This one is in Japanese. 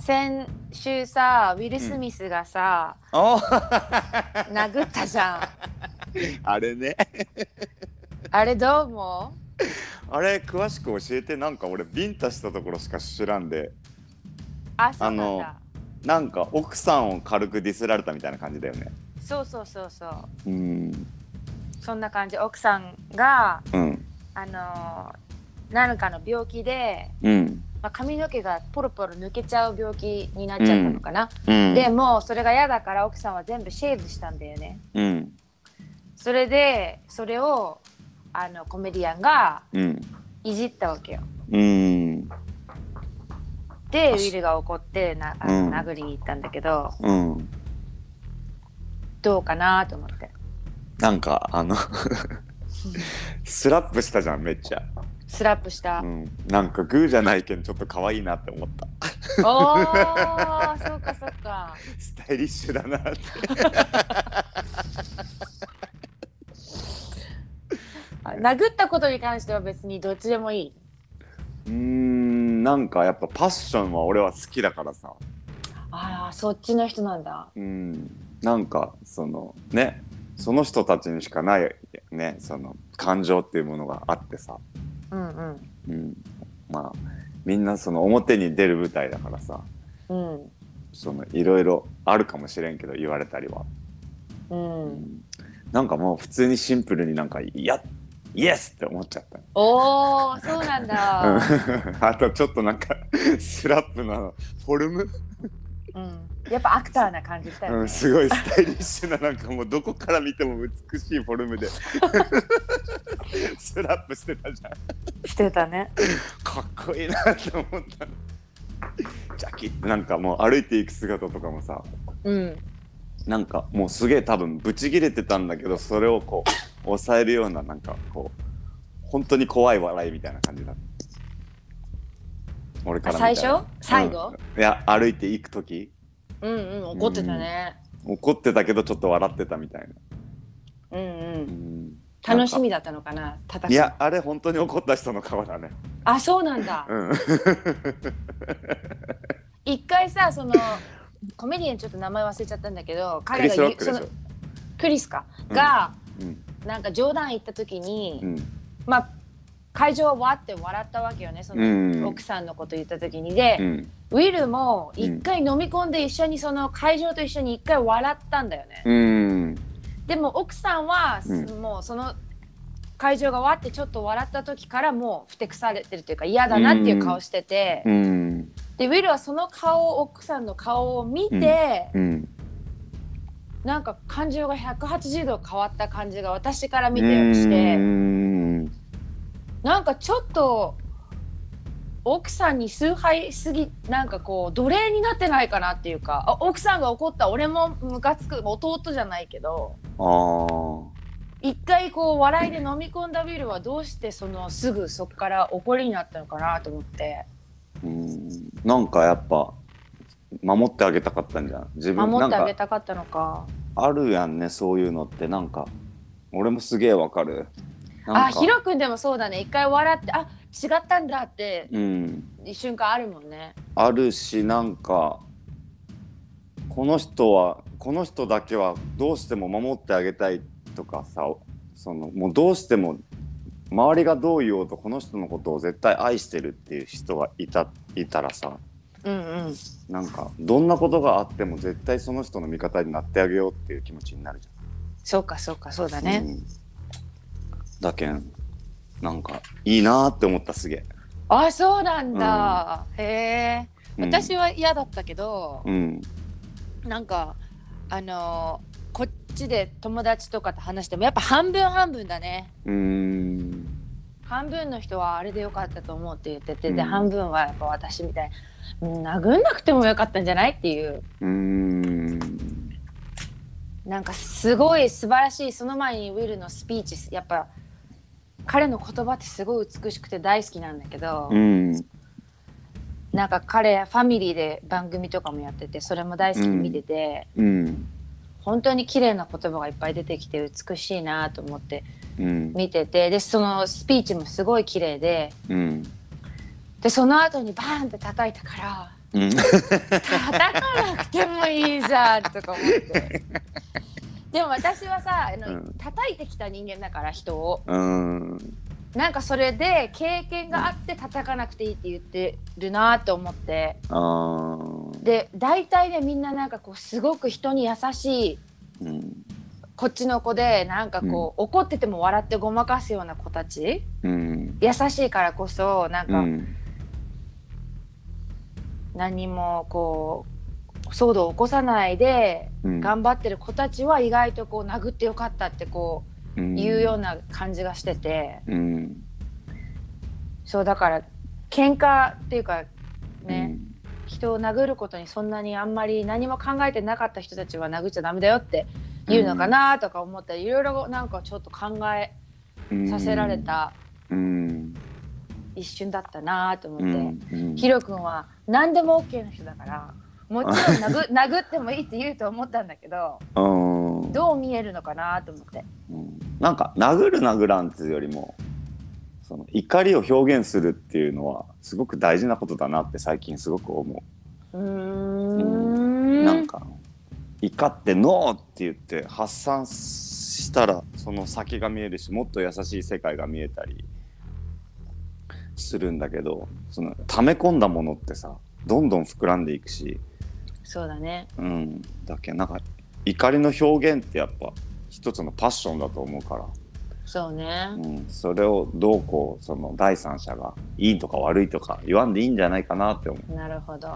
先週さウィル・スミスがさ、お殴ったじゃん。あれね。あれどう思あれ詳しく教えて。なんか俺ビンタしたところしか知らんで。うあそうのだ。なんか奥さんを軽くディスられたみたいな感じだよね。そうそうそうそう。うん。そんな感じ。奥さんがうん。あのー何かの病気で、うんまあ、髪の毛がポロポロ抜けちゃう病気になっちゃったのかな、うん。でもうそれが嫌だから奥さんは全部シェーブしたんだよね。うん。それでそれをあのコメディアンがうん。いじったわけよ。うん。でウィルが怒ってなあうん。の殴りに行ったんだけど、うん。どうかなと思って。なんかあの スラップしたじゃんめっちゃ、スラップした、うん、なんかグーじゃないけんちょっと可愛いなって思った。おー そうかそうか。スタイリッシュだなって。あ 殴ったことに関しては別にどっちでもいい？うーんなんかやっぱパッションは俺は好きだからさ。ああそっちの人なんだ。うんなんかそのねその人たちにしかないねその感情っていうものがあってさ、うんうん。うん、まあみんなその表に出る舞台だからさ。うん。そのいろいろあるかもしれんけど言われたりは、うん。なんかもう普通にシンプルになんか「いやイエス!」って思っちゃった。おーそうなんだ、あとちょっとなんかスラップのフォルム、うん、やっぱアクターな感じしたよね、うん、すごいスタイリッシュななんかもうどこから見ても美しいフォルムで。スラップしてたじゃんしてたね。かっこいいなって思ったの。ジャキッなんかもう歩いていく姿とかもさうん。なんかもうすげえ多分ブチギレてたんだけどそれをこう抑えるようななんかこう本当に怖い笑いみたいな感じだった。俺から最初最後うん。いや歩いていく時。うんうん怒ってたね。怒ってたけどちょっと笑ってたみたいな、うんううんん、楽しみだったのかな戦う。いやあれ本当に怒った人の顔だね。あそうなんだ。うん。一回さそのコメディアンちょっと名前忘れちゃったんだけど彼が言うそのックリスか？うん。が、うん。なんか冗談言った時に、うん。まあ会場はわって笑ったわけよねその、うん。奥さんのこと言った時に。で、うん。ウィルも一回飲み込んで一緒にその会場と一緒に一回笑ったんだよね、うんでも奥さんは、うん。もうその会場がわってちょっと笑った時からもうふてくされてるというか嫌だなっていう顔してて、うん。でウィルはその顔奥さんの顔を見て、うん。なんか感情が180度変わった感じが私から見てして、うん。なんかちょっと奥さんに崇拝すぎなんかこう奴隷になってないかなっていうかあ奥さんが怒った俺もムカつく弟じゃないけど一回こう笑いで飲み込んだウィルはどうしてそのすぐそこから怒りになったのかなと思って。うん。なんかやっぱ守ってあげたかったんじゃん。自分守ってあげたかったのか。あるやんねそういうのって。なんか俺もすげえわかる。あヒロ君でもそうだね。一回笑ってあ違ったんだってうん。一瞬間あるもんね。あるしなんかこの人はこの人だけはどうしても守ってあげたいとかさそのもうどうしても周りがどう言おうとこの人のことを絶対愛してるっていう人がいたいたらさうんうん。なんかどんなことがあっても絶対その人の味方になってあげようっていう気持ちになるじそうかそうかそうだゃん。ね、うん。だけんなんかいいなーって思ったすげえ。あそうなんだ、へえ。うん。私は嫌だったけど、うんなんかあのーこっちで友達とかと話してもやっぱ半分半分だね。うーん。半分の人はあれでよかったと思うって言ってて、でうん。半分はやっぱ私みたいな。うん殴んなくてもよかったんじゃないっていう。うーん。なんかすごい素晴らしいその前にウィルのスピーチやっぱ彼の言葉ってすごい美しくて大好きなんだけど、うんなんか彼ファミリーで番組とかもやっててそれも大好きに見てて、うん。本当に綺麗な言葉がいっぱい出てきて美しいなと思ってうん。見ててでそのスピーチもすごい綺麗でうん。でその後にバーンって叩いたからうん。叩かなくてもいいじゃんとか思って。でも私はさあの、うん。叩いてきた人間だから人を。うんなんかそれで経験があって叩かなくていいって言ってるなって思って。で大体ねみんななんかこうすごく人に優しいうん。こっちの子でなんかこう、怒ってても笑ってごまかすような子たち。うん。優しいからこそなんかうん。何もこう騒動を起こさないでうん。頑張ってる子たちは意外とこう殴ってよかったってこう言うような感じがしてて、うん。そうだから喧嘩っていうかね、人を殴ることにそんなにあんまり何も考えてなかった人たちは殴っちゃダメだよって言うのかなとか思ったりいろいろなんかちょっと考えうんさせられたうん。一瞬だったなと思って、うんうんヒロ君は何でも OK な人だからもちろん殴 殴ってもいいって言うと思ったんだけどうん。どう見えるのかなと思って。うんなんか殴る殴らんっていうよりもその怒りを表現するっていうのはすごく大事なことだなって最近すごく思う。ーう。ん。なんか怒ってノーって言って発散したらその先が見えるしもっと優しい世界が見えたりするんだけどその溜め込んだものってさどんどん膨らんでいくし、そうだね。うん、だけどなんか怒りの表現ってやっぱ一つのパッションだと思うから。そうねうん、それをどうこうその第三者がいいとか悪いとか言わんでいいんじゃないかなって思う。なるほど